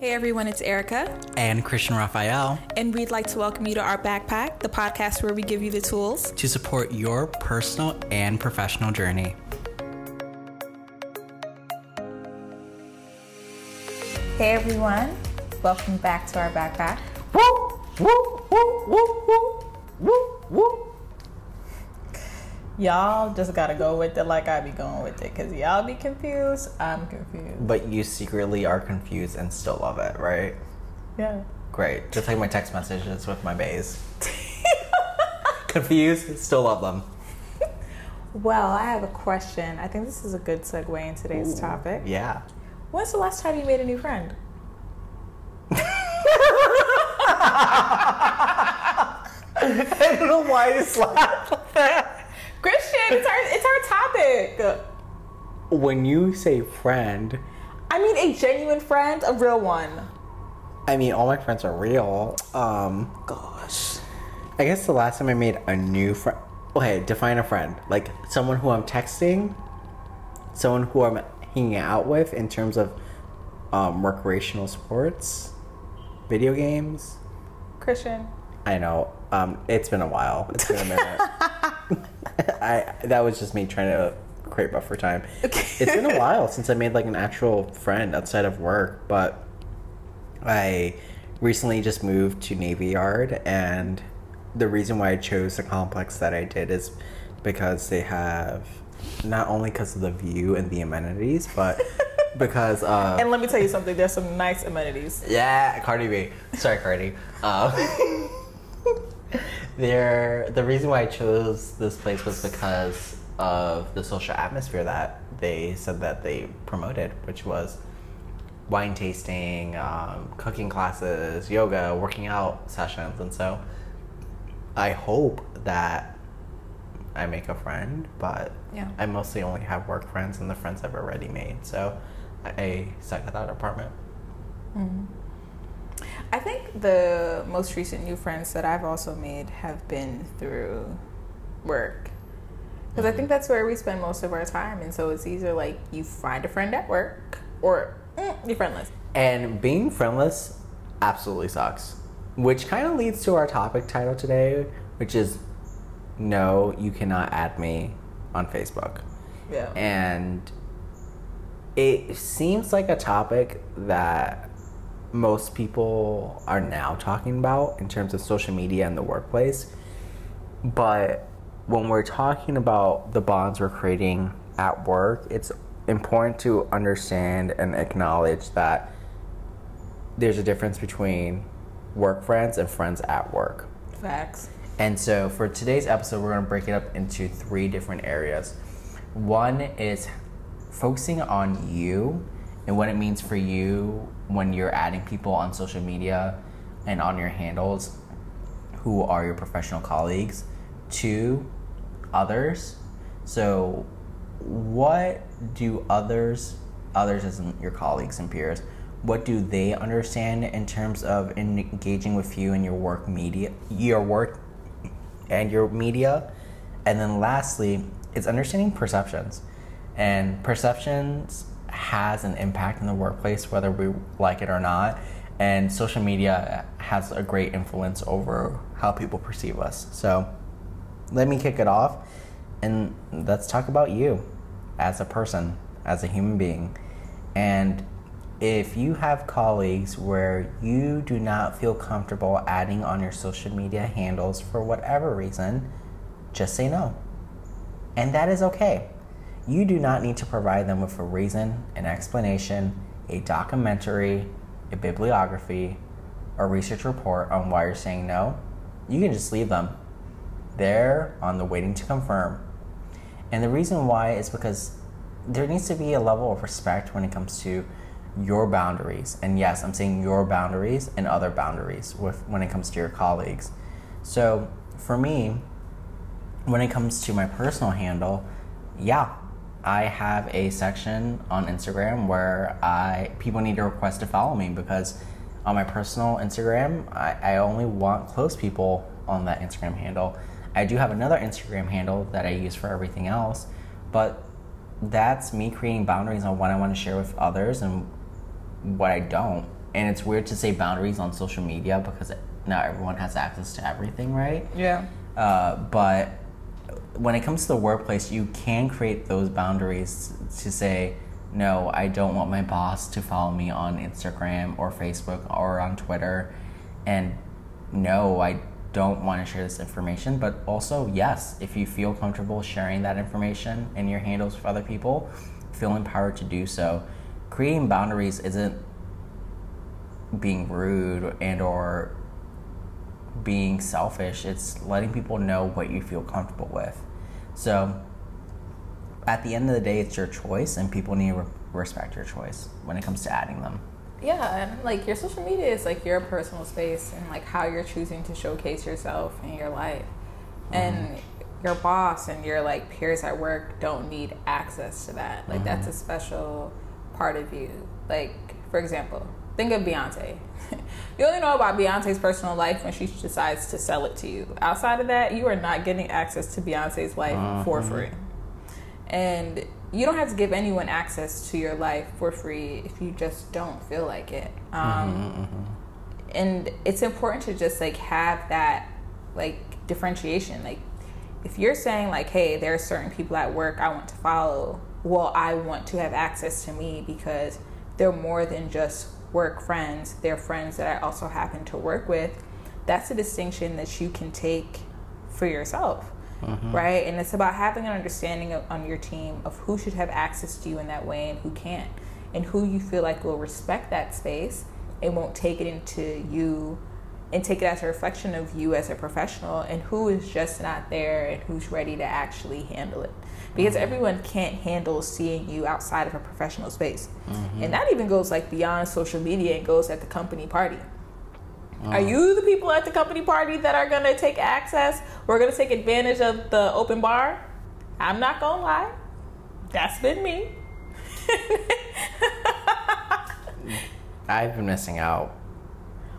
Hey everyone, it's Erica, and Christian Raphael and we'd like to welcome you to our backpack, the podcast where we give you the tools. to support your personal and professional journey. Hey everyone, welcome back to our backpack. Y'all just gotta go with it like I be going with it, cause y'all be confused. I'm confused. But you secretly are confused and still love it, right? Yeah. Great. Just like my text messages with my bays. confused, still love them. Well, I have a question. I think this is a good segue in today's topic. Yeah. When's the last time you made a new friend? I don't know why you laugh like that. It's our it's our topic. When you say friend, I mean a genuine friend, a real one. I mean all my friends are real. Um gosh. I guess the last time I made a new friend okay, define a friend. Like someone who I'm texting, someone who I'm hanging out with in terms of um, recreational sports, video games. Christian. I know. Um, it's been a while. It's been a minute. I that was just me trying to create buffer time. It's been a while since I made like an actual friend outside of work, but I recently just moved to Navy Yard, and the reason why I chose the complex that I did is because they have not only because of the view and the amenities, but because uh, And let me tell you something, there's some nice amenities. yeah, Cardi B. Sorry, Cardi. Um, there, the reason why I chose this place was because of the social atmosphere that they said that they promoted, which was wine tasting, um, cooking classes, yoga, working out sessions, and so I hope that I make a friend, but Yeah. I mostly only have work friends and the friends I've already made, so I stuck at that apartment. I think the most recent new friends that I've also made have been through work. Because I think that's where we spend most of our time. And so it's either like you find a friend at work or mm, you're friendless. And being friendless absolutely sucks. Which kind of leads to our topic title today, which is No, you cannot add me on Facebook. Yeah. And it seems like a topic that most people are now talking about in terms of social media and the workplace. But when we're talking about the bonds we're creating at work, it's important to understand and acknowledge that there's a difference between work friends and friends at work. Facts. And so for today's episode, we're going to break it up into three different areas. One is focusing on you and what it means for you when you're adding people on social media and on your handles who are your professional colleagues to others. So, what do others, others as your colleagues and peers, what do they understand in terms of engaging with you in your work media, your work and your media? And then lastly, it's understanding perceptions. And perceptions has an impact in the workplace, whether we like it or not. And social media has a great influence over how people perceive us. So let me kick it off and let's talk about you as a person, as a human being. And if you have colleagues where you do not feel comfortable adding on your social media handles for whatever reason, just say no. And that is okay. You do not need to provide them with a reason, an explanation, a documentary, a bibliography, or research report on why you're saying no. You can just leave them there on the waiting to confirm. And the reason why is because there needs to be a level of respect when it comes to your boundaries. And yes, I'm saying your boundaries and other boundaries with when it comes to your colleagues. So for me, when it comes to my personal handle, yeah, I have a section on Instagram where I people need to request to follow me because on my personal Instagram, I, I only want close people on that Instagram handle. I do have another Instagram handle that I use for everything else, but that's me creating boundaries on what I want to share with others and what I don't. and it's weird to say boundaries on social media because not everyone has access to everything, right? Yeah. Uh, but when it comes to the workplace, you can create those boundaries to say, no, I don't want my boss to follow me on Instagram or Facebook or on Twitter. And no, I don't want to share this information. But also, yes, if you feel comfortable sharing that information and your handles with other people, feel empowered to do so. Creating boundaries isn't being rude and or being selfish. It's letting people know what you feel comfortable with. So at the end of the day, it's your choice, and people need to re- respect your choice when it comes to adding them. Yeah, and like your social media is like your personal space and like how you're choosing to showcase yourself in your life. Mm-hmm. And your boss and your like peers at work don't need access to that. Like that's mm-hmm. a special part of you. Like for example, think of Beyonce. you only know about Beyonce's personal life when she decides to sell it to you. Outside of that, you are not getting access to Beyonce's life uh-huh. for free. And you don't have to give anyone access to your life for free if you just don't feel like it. Mm-hmm, um, mm-hmm. And it's important to just like have that like differentiation. Like if you're saying like, hey, there are certain people at work I want to follow, well, I want to have access to me because they're more than just work friends. They're friends that I also happen to work with. That's a distinction that you can take for yourself, mm-hmm. right? And it's about having an understanding of, on your team of who should have access to you in that way and who can't, and who you feel like will respect that space and won't take it into you and take it as a reflection of you as a professional and who is just not there and who's ready to actually handle it. Because mm-hmm. everyone can't handle seeing you outside of a professional space. Mm-hmm. And that even goes like beyond social media and goes at the company party. Oh. Are you the people at the company party that are to take access? We're to take advantage of the open bar? I'm not to lie. That's been me. I've been missing out.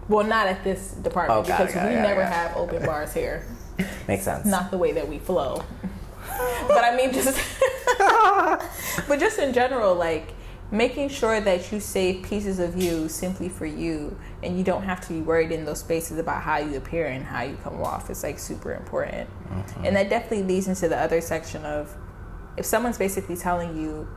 Well not at this department Oh, got it, because it, we got it, never it. have open bars here Makes sense. not the way that we flow. but I mean, just but just in general, like making sure that you save pieces of you simply for you, and you don't have to be worried in those spaces about how you appear and how you come off. It's like super important, mm-hmm. and that definitely leads into the other section of if someone's basically telling you,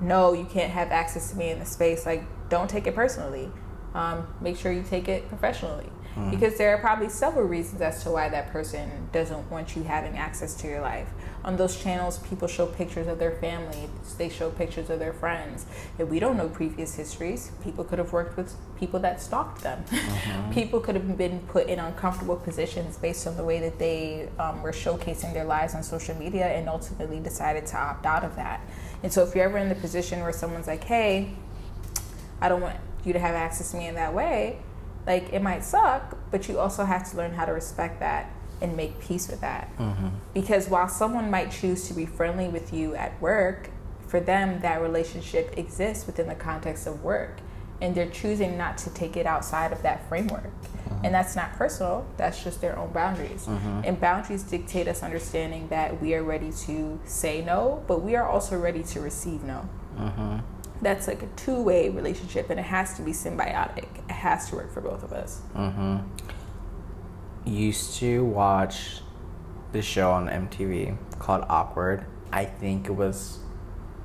no, you can't have access to me in the space. Like, don't take it personally. Um, make sure you take it professionally because there are probably several reasons as to why that person doesn't want you having access to your life. On those channels, people show pictures of their family, they show pictures of their friends. If we don't know previous histories, people could have worked with people that stalked them. people could have been put in uncomfortable positions based on the way that they um, were showcasing their lives on social media and ultimately decided to opt out of that. And so, if you're ever in the position where someone's like, hey, I don't want you to have access to me in that way, like it might suck, but you also have to learn how to respect that and make peace with that. Mm-hmm. Because while someone might choose to be friendly with you at work, for them that relationship exists within the context of work and they're choosing not to take it outside of that framework. Mm-hmm. And that's not personal, that's just their own boundaries. Mm-hmm. And boundaries dictate us understanding that we are ready to say no, but we are also ready to receive no that's like a two-way relationship and it has to be symbiotic it has to work for both of us mm-hmm. Used to watch this show on MTV called Awkward. I think it was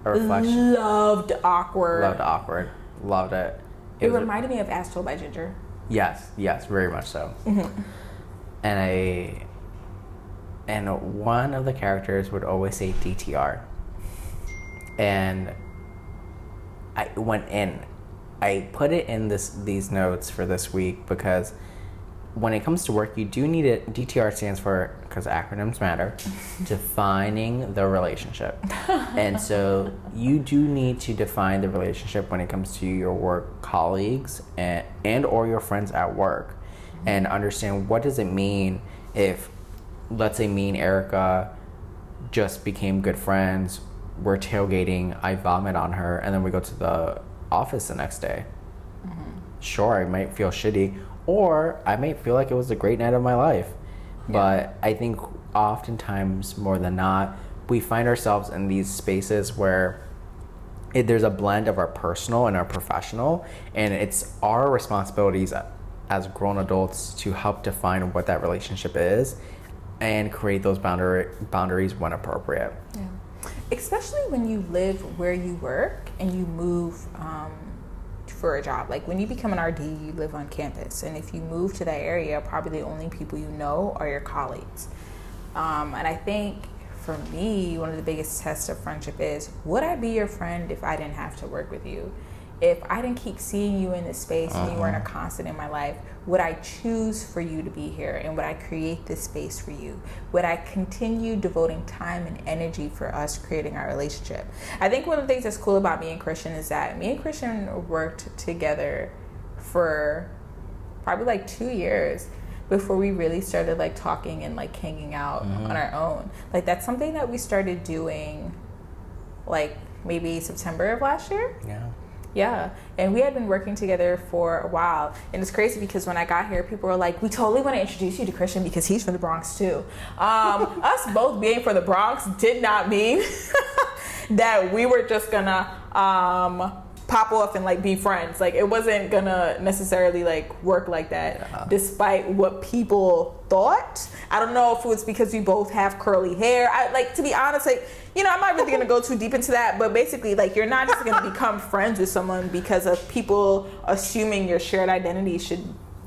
a reflection. loved awkward Loved Awkward. Loved it. it a- reminded me of astro by ginger Yes, yes, very much so. Mm-hmm. And I, and one of the characters would always say DTR. And I went in. I put it in this these notes for this week because when it comes to work, you do need it. DTR stands for because acronyms matter. defining the relationship, and so you do need to define the relationship when it comes to your work colleagues and and or your friends at work, and understand what does it mean if, let's say, me and Erica just became good friends. We're tailgating. I vomit on her, and then we go to the office the next day. Mm-hmm. Sure, I might feel shitty, or I might feel like it was a great night of my life. But I think oftentimes, more than not, we find ourselves in these spaces where it, there's a blend of our personal and our professional, and it's our responsibilities as grown adults to help define what that relationship is and create those boundary boundaries when appropriate. Yeah. Especially when you live where you work and you move um, for a job. Like when you become an RD, you live on campus, and if you move to that area, probably the only people you know are your colleagues. Um, and I think for me, one of the biggest tests of friendship is would I be your friend if I didn't have to work with you? If I didn't keep seeing you in this space uh-huh. and you weren't a uh-huh. constant in my life, would I choose for you to be here and would I create this space for you? Would I continue devoting time and energy for us creating our relationship? I think one of the things that's cool about me and Christian is that me and Christian worked together for probably like two years before we really started like talking and like hanging out mm-hmm. on our own. Like that's something that we started doing like maybe September of last year. Yeah. Yeah, and we had been working together for a while, and it's crazy because when I got here, people were like, "We totally want to introduce you to Christian because he's from the Bronx too." Um, us both being from the Bronx did not mean that we were just gonna um, pop off and like be friends. Like it wasn't gonna necessarily like work like that, yeah. despite what people thought. I don't know if it was because we both have curly hair. I like to be honest, like you know, I'm not really gonna go too deep into that, but basically, like you're not just gonna become friends with someone because of people assuming your shared identity should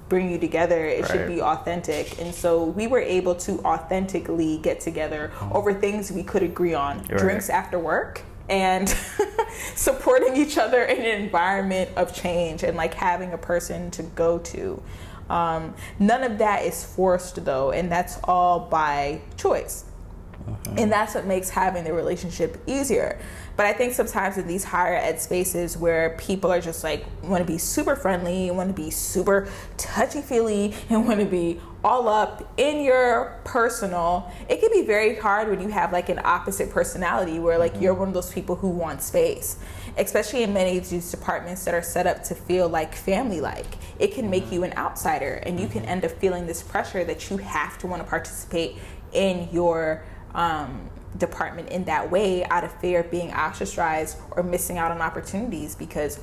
bring you together. It right. should be authentic. And so we were able to authentically get together mm. over things we could agree on. You're Drinks after work and supporting each other in an environment of change and like having a person to go to. Um, none of that is forced though, and that's all by choice. Uh-huh. And that's what makes having the relationship easier. But I think sometimes in these higher ed spaces where people are just like want to be super friendly, want to be super touchy feely, and want to be all up in your personal, it can be very hard when you have like an opposite personality where like mm-hmm. you're one of those people who want space. Especially in many of these departments that are set up to feel like family like. It can make mm-hmm. you an outsider and you can mm-hmm. end up feeling this pressure that you have to want to participate in your um, department in that way out of fear of being ostracized or missing out on opportunities because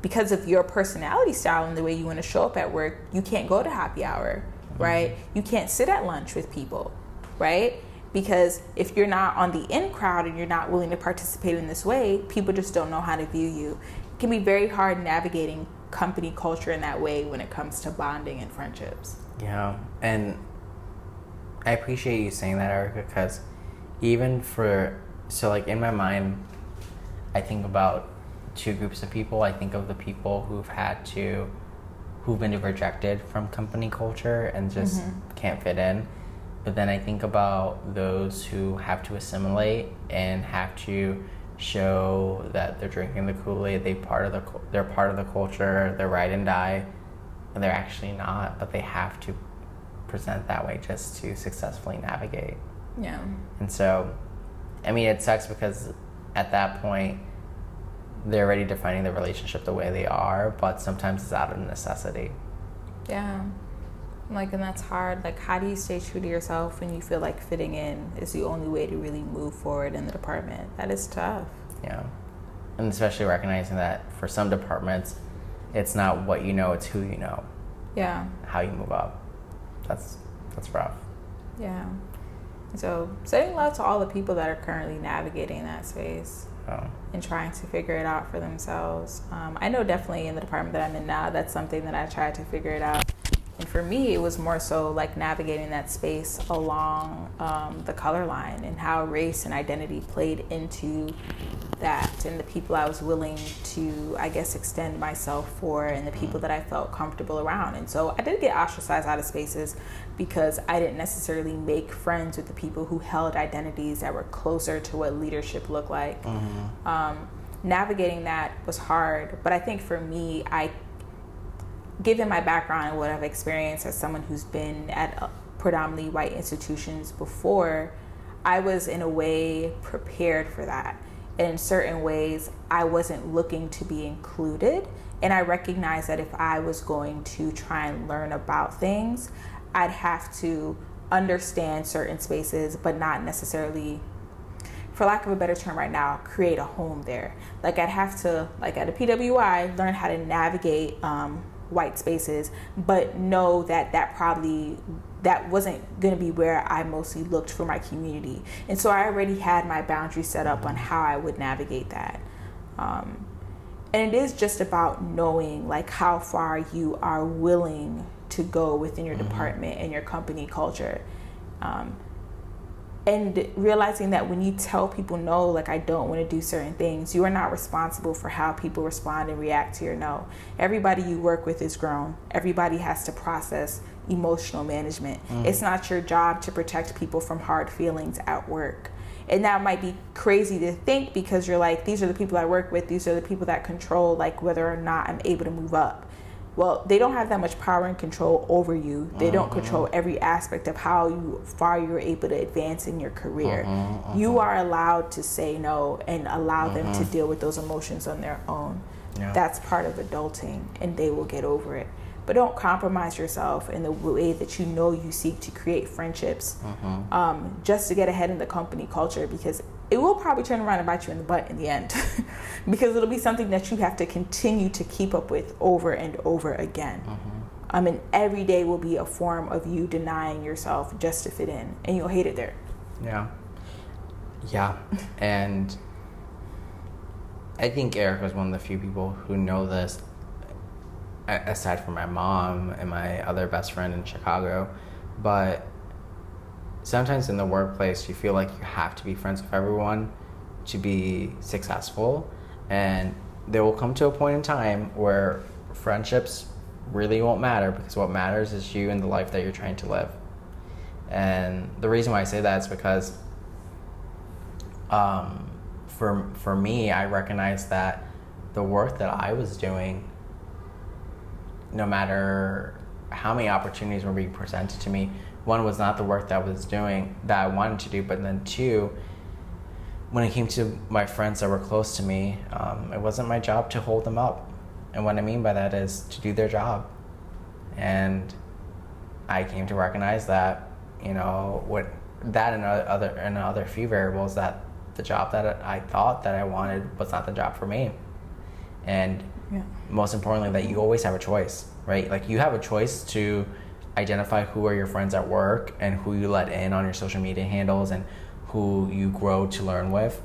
because of your personality style and the way you want to show up at work you can't go to happy hour. Mm-hmm. right? You can't sit at lunch with people right? Because if you're not on the in crowd and you're not willing to participate in this way people just don't know how to view you. It can be very hard navigating company culture in that way when it comes to bonding and friendships. Yeah and i appreciate you saying that erica because even for so like in my mind i think about two groups of people. I think of the people who've had to who've been rejected from company culture and just mm-hmm. can't fit in but then i think about those who have to assimilate and have to show that they're drinking the kool-aid they part of the they're part of the culture they're ride and die and they're actually not but they have to present that way just to successfully navigate yeah. And so, I mean, it sucks because at that point, they're already defining the relationship the way they are, but sometimes it's out of necessity. Yeah. Like, and that's hard. Like, how do you stay true to yourself when you feel like fitting in is the only way to really move forward in the department? That is tough. Yeah. And especially recognizing that for some departments, it's not what you know, it's who you know. Yeah. How you move up. That's that's rough. Yeah. So, sending love to all the people that are currently navigating that space oh. and trying to figure it out for themselves. Um, I know definitely in the department that I'm in now, that's something that I try to figure it out. For me, it was more so like navigating that space along um, the color line and how race and identity played into that and the people I was willing to, I guess, extend myself for and the people that I felt comfortable around. And so I did get ostracized out of spaces because I didn't necessarily make friends with the people who held identities that were closer to what leadership looked like. Mm-hmm. Um, navigating that was hard, but I think for me, I, given my background and what I've experienced as someone who's been at uh, predominantly white institutions before, I was in a way prepared for that And in certain ways, I wasn't looking to be included. And I recognized that if I was going to try and learn about things, I'd have to understand certain spaces, but not necessarily. for lack of a better term right now, create a home there. Like I'd have to, like at a PWI, learn how to navigate um, white spaces, but know that that probably that wasn't going to be where I mostly looked for my community. And so I already had my boundaries set up on how I would navigate that. Um, and it is just about knowing like how far you are willing to go within your mm-hmm. department and your company culture. Um, and realizing that when you tell people no, like I don't want to do certain things, you are not responsible for how people respond and react to your no. Everybody you work with is grown. Everybody has to process emotional management. Mm. It's not your job to protect people from hard feelings at work. And that might be crazy to think because you're like, these are the people I work with, these are the people that control like whether or not I'm able to move up well they don't have that much power and control over you they don't mm-hmm. control every aspect of how you far you're able to advance in your career mm-hmm, you are allowed to say no and allow them to deal with those emotions on their own yeah. that's part of adulting and they will get over it but don't compromise yourself in the way that you know you seek to create friendships mm-hmm. um, just to get ahead in the company culture because it will probably turn around and bite you in the butt in the end because it'll be something that you have to continue to keep up with over and over again. Mm-hmm. Um, and every day will be a form of you denying yourself just to fit in, and you'll hate it there. Yeah. Yeah. and I think Erica was one of the few people who know this, aside from my mom and my other best friend in Chicago. But sometimes in the workplace you feel like you have to be friends with everyone to be successful. And there will come to a point in time where friendships really won't matter because what matters is you and the life that you're trying to live. And the reason why i say that is because um, for, for me i recognize that the work that i was doing no matter how many opportunities were being presented to me one was not the work that I was doing that I wanted to do, but then two, when it came to my friends that were close to me, um, it wasn't my job to hold them up. And what I mean by that is to do their job. And I came to recognize that, you know, what that and other and other few variables that the job that I thought that I wanted was not the job for me. And yeah. most importantly, that you always have a choice, right? Like you have a choice to identify who are your friends at work and who you let in on your social media handles and who you grow to learn with.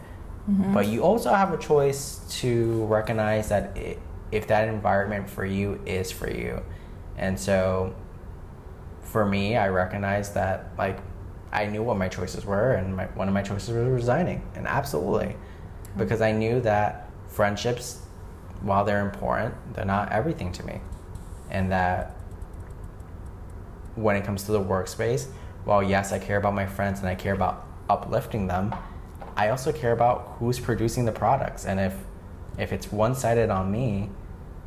Mm-hmm. But you also have a choice to recognize that it, if that environment for you is for you. And so for me, I recognized that like I knew what my choices were, and my, one of my choices was resigning, and absolutely, because I knew that friendships, while they're important, they're not everything to me, and that when it comes to the workspace, while yes, I care about my friends and I care about uplifting them, I also care about who's producing the products. And if if it's one sided on me,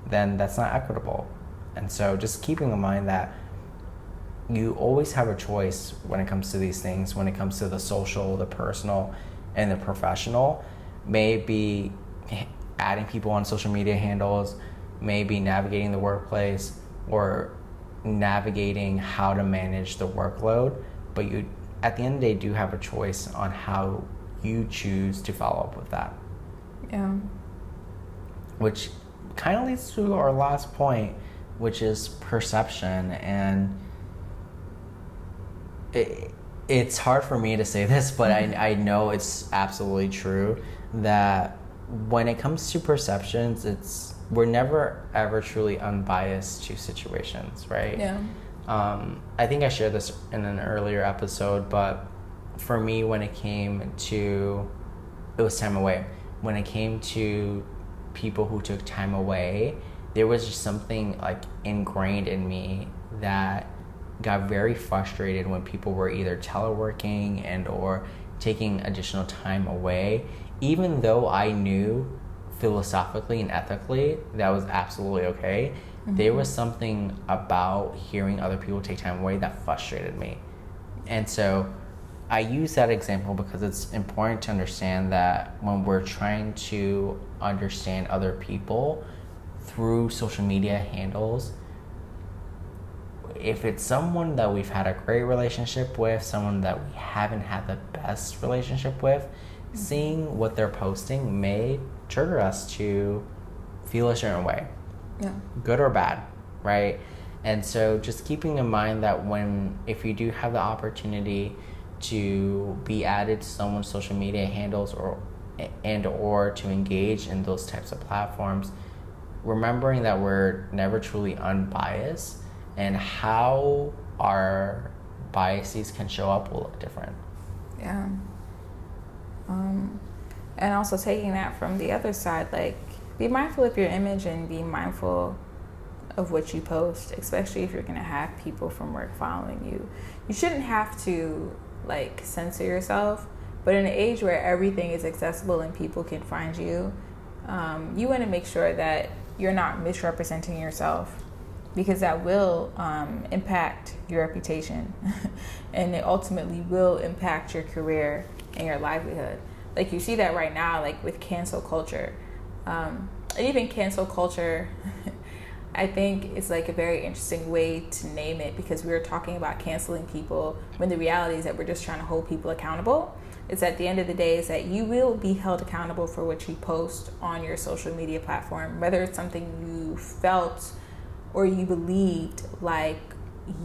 then that's not equitable. And so just keeping in mind that you always have a choice when it comes to these things, when it comes to the social, the personal, and the professional. Maybe adding people on social media handles, maybe navigating the workplace, or navigating how to manage the workload, but you at the end of the day do have a choice on how you choose to follow up with that. Yeah. Which kind of leads to our last point, which is perception and it, it's hard for me to say this, but I, mm-hmm. I know it's absolutely true that when it comes to perceptions, it's we're never ever truly unbiased to situations, right? Yeah. Um, I think I shared this in an earlier episode, but for me, when it came to, it was time away. When it came to people who took time away, there was just something like ingrained in me that got very frustrated when people were either teleworking and or taking additional time away even though i knew philosophically and ethically that was absolutely okay. Mm-hmm. there was something about hearing other people take time away that frustrated me. And so i use that example because it's important to understand that when we're trying to understand other people through social media handles if it's someone that we've had a great relationship with someone that we haven't had the best relationship with seeing what they're posting may trigger us to feel a certain way, Yeah. good or bad, right? And so just keeping in mind that when, if you do have the opportunity to be added to someone's social media handles or and or to engage in those types of platforms, remembering that we're never truly unbiased and how our biases can show up will look different. Yeah. Um, and also taking that from the other side, like be mindful of your image and be mindful of what you post, especially if you're gonna have people from work following you. You shouldn't have to like censor yourself, but in an age where everything is accessible and people can find you, um, you want to make sure that you're not misrepresenting yourself because that will um, impact your reputation and it ultimately will impact your career and your livelihood. Like you see that right now, like with cancel culture. Um, and even cancel culture, I think it's like a very interesting way to name it because we were talking about canceling people when the reality is that we're just trying to hold people accountable. It's at the end of the day is that you will be held accountable for what you post on your social media platform, whether it's something you felt or you believed like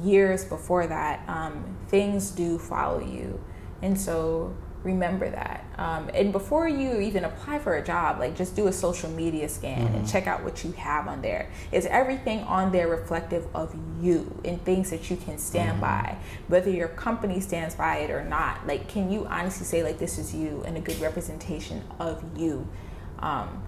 years before that. Um, things do follow you, and so remember that. Um, and before you even apply for a job, like just do a social media scan mm-hmm. and check out what you have on there. Is everything on there reflective of you and things that you can stand mm-hmm. by, whether your company stands by it or not? Like, can you honestly say like this is you and a good representation of you? Um,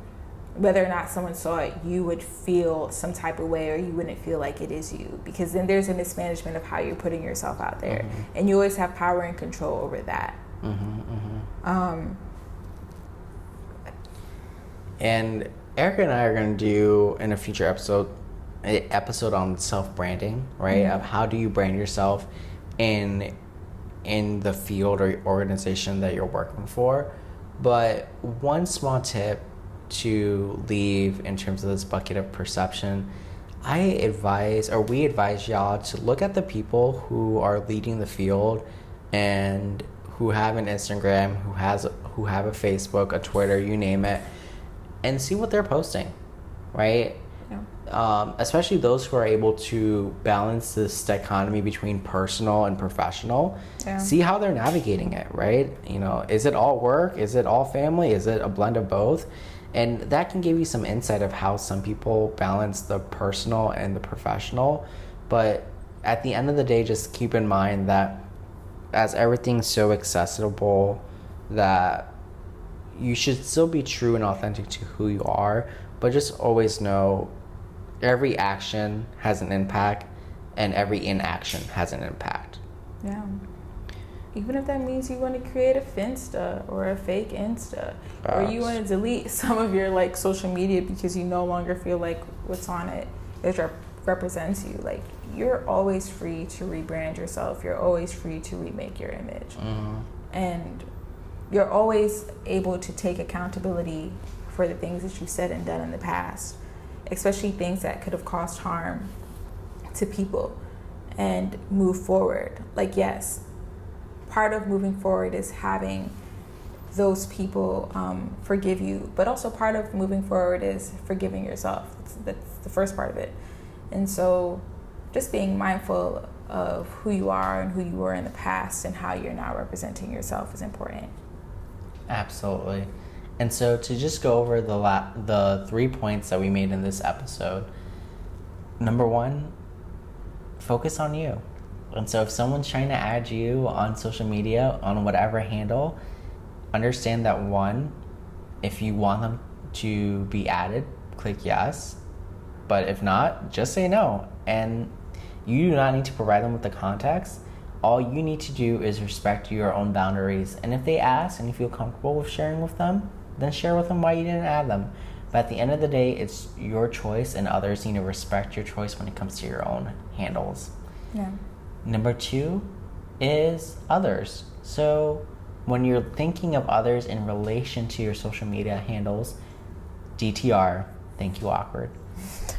whether or not someone saw it, you would feel some type of way or you wouldn't feel like it is you. Because then there's a mismanagement of how you're putting yourself out there. Mm-hmm. And you always have power and control over that. Mm-hmm, mm-hmm. Um, and Erica and I are going to do in a future episode an episode on self branding, right? Mm-hmm. Of how do you brand yourself in in the field or organization that you're working for. But one small tip to leave in terms of this bucket of perception, I advise or we advise y'all to look at the people who are leading the field and who have an Instagram, who has who have a Facebook, a Twitter, you name it, and see what they're posting, right? Yeah. Um, especially those who are able to balance this dichotomy between personal and professional. Yeah. See how they're navigating it, right? You know, is it all work? Is it all family? Is it a blend of both? And that can give you some insight of how some people balance the personal and the professional. But at the end of the day, just keep in mind that as everything's so accessible that you should still be true and authentic to who you are, but just always know every action has an impact and every inaction has an impact. Yeah. Even if that means you want to create a Finsta or a fake Insta, or you want to delete some of your like social media because you no longer feel like what's on it is rep- represents you. Like you're always free to rebrand yourself. You're always free to remake your image. Mm-hmm. And you're always able to take accountability for the things that you've said and done in the past, especially things that could have caused harm to people, and move forward. Like, yes, part of moving forward is having those people um, forgive you, but also part of moving forward is forgiving yourself. That's, that's the first part of it. And so just being mindful of who you are and who you were in the past and how you're now representing yourself is important. Absolutely. And so to just go over the la- the three points that we made in this episode. Number 1, focus on you. And so if someone's trying to add you on social media on whatever handle, understand that one, if you want them to be added, click yes. But if not, just say no. And you do not need to provide them with the context. All you need to do is respect your own boundaries. And if they ask and you feel comfortable with sharing with them, then share with them why you didn't add them. But at the end of the day, it's your choice, and others need to respect your choice when it comes to your own handles. Yeah. Number two is others. So when you're thinking of others in relation to your social media handles, DTR, thank you, awkward.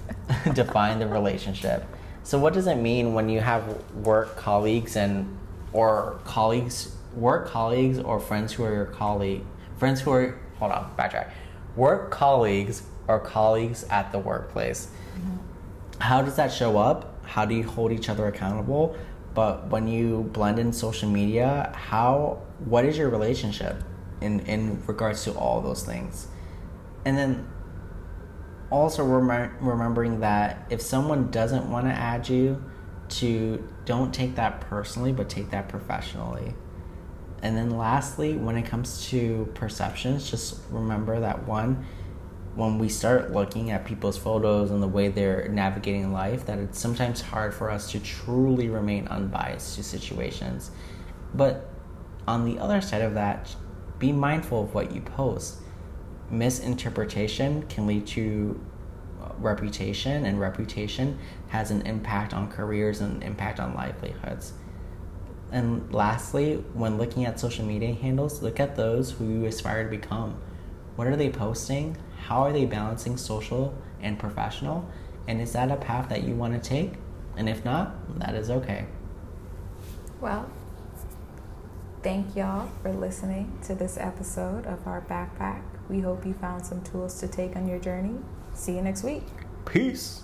Define the relationship. So what does it mean when you have work colleagues and or colleagues, work colleagues or friends who are your colleague, friends who are hold on, backtrack. Work colleagues or colleagues at the workplace. Mm-hmm. How does that show up? How do you hold each other accountable? But when you blend in social media, how what is your relationship in in regards to all those things? And then also remem- remembering that if someone doesn't want to add you to don't take that personally but take that professionally. And then lastly when it comes to perceptions just remember that one when we start looking at people's photos and the way they're navigating life that it's sometimes hard for us to truly remain unbiased to situations. But on the other side of that be mindful of what you post misinterpretation can lead to uh, reputation and reputation has an impact on careers and impact on livelihoods. And lastly when looking at social media handles look at those who you aspire to become. What are they posting? How are they balancing social and professional? And is that a path that you want to take? And if not that is okay. Well, thank y'all for listening to this episode of our backpack. We hope you found some tools to take on your journey. See you next week. peace